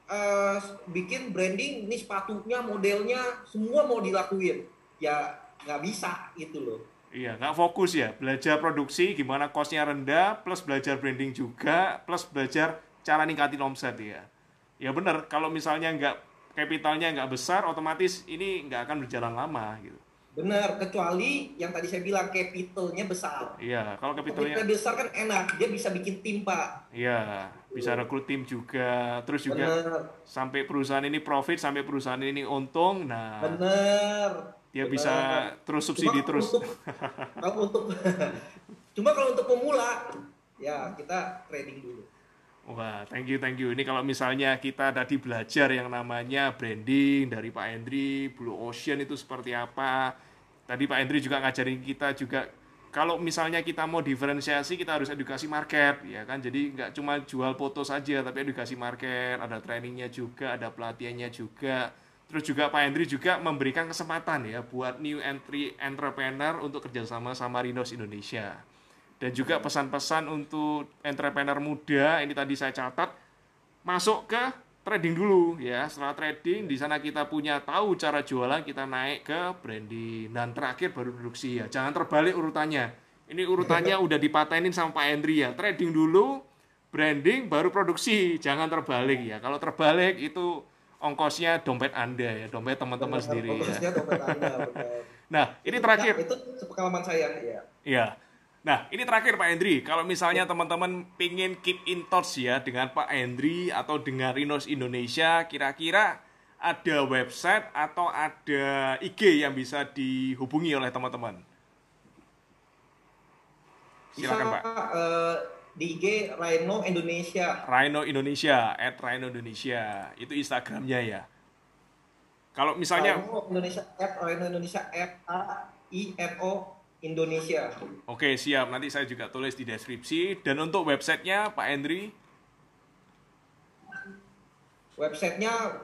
uh, bikin branding ini sepatunya modelnya semua mau dilakuin ya nggak bisa gitu loh Iya, nggak fokus ya. Belajar produksi, gimana costnya rendah, plus belajar branding juga, plus belajar cara ningkatin omset ya. Ya benar, kalau misalnya nggak kapitalnya nggak besar, otomatis ini nggak akan berjalan lama gitu. Benar, kecuali yang tadi saya bilang capitalnya besar. Iya, kalau capitalnya Capital besar kan enak, dia bisa bikin tim pak. Iya, bisa rekrut tim juga, terus juga Bener. sampai perusahaan ini profit, sampai perusahaan ini untung, nah. Benar. Dia bisa terus subsidi cuma terus. Untuk, kalau untuk, [LAUGHS] cuma kalau untuk pemula, ya kita trading dulu. Wah, thank you, thank you. Ini kalau misalnya kita tadi belajar yang namanya branding dari Pak Hendri, Blue Ocean itu seperti apa. Tadi Pak Hendri juga ngajarin kita juga kalau misalnya kita mau diferensiasi kita harus edukasi market ya kan. Jadi nggak cuma jual foto saja tapi edukasi market, ada trainingnya juga, ada pelatihannya juga. Terus juga Pak Hendri juga memberikan kesempatan ya buat new entry entrepreneur untuk kerjasama sama Rinos Indonesia. Dan juga pesan-pesan untuk entrepreneur muda ini tadi saya catat masuk ke trading dulu ya. Setelah trading di sana kita punya tahu cara jualan kita naik ke branding. Dan terakhir baru produksi ya. Jangan terbalik urutannya. Ini urutannya udah dipatenin sama Pak Hendri ya. Trading dulu branding baru produksi. Jangan terbalik ya. Kalau terbalik itu ongkosnya dompet anda ya dompet teman-teman sendiri ya. dompet anda, [LAUGHS] nah ini terakhir itu pengalaman saya ya ya Nah, ini terakhir Pak Hendri. Kalau misalnya teman-teman pingin keep in touch ya dengan Pak Hendri atau dengan Rinos Indonesia, kira-kira ada website atau ada IG yang bisa dihubungi oleh teman-teman? Silakan Pak. Uh, di IG Rhino Indonesia. Rhino Indonesia, at Rhino Indonesia. Itu Instagramnya ya. Kalau misalnya Rhino Indonesia, at Rhino Indonesia, at A I N O Indonesia. Oke, siap. Nanti saya juga tulis di deskripsi. Dan untuk websitenya, Pak Hendri? Websitenya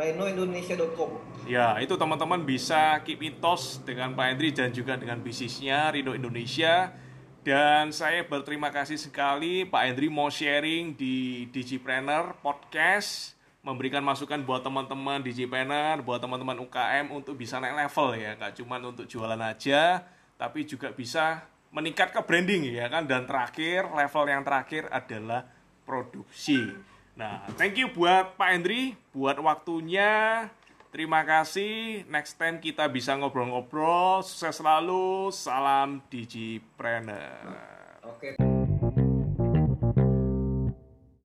www.rhinoindonesia.com Ya, itu teman-teman bisa keep in touch dengan Pak Hendri dan juga dengan bisnisnya Rino Indonesia. Dan saya berterima kasih sekali Pak Hendri mau sharing di Digipreneur Podcast memberikan masukan buat teman-teman Digipreneur, buat teman-teman UKM untuk bisa naik level ya, gak cuma untuk jualan aja, tapi juga bisa meningkat ke branding ya kan. Dan terakhir, level yang terakhir adalah produksi. Nah, thank you buat Pak Hendri, buat waktunya. Terima kasih. Next time kita bisa ngobrol-ngobrol. Sukses selalu. Salam Digipreneur. Oke.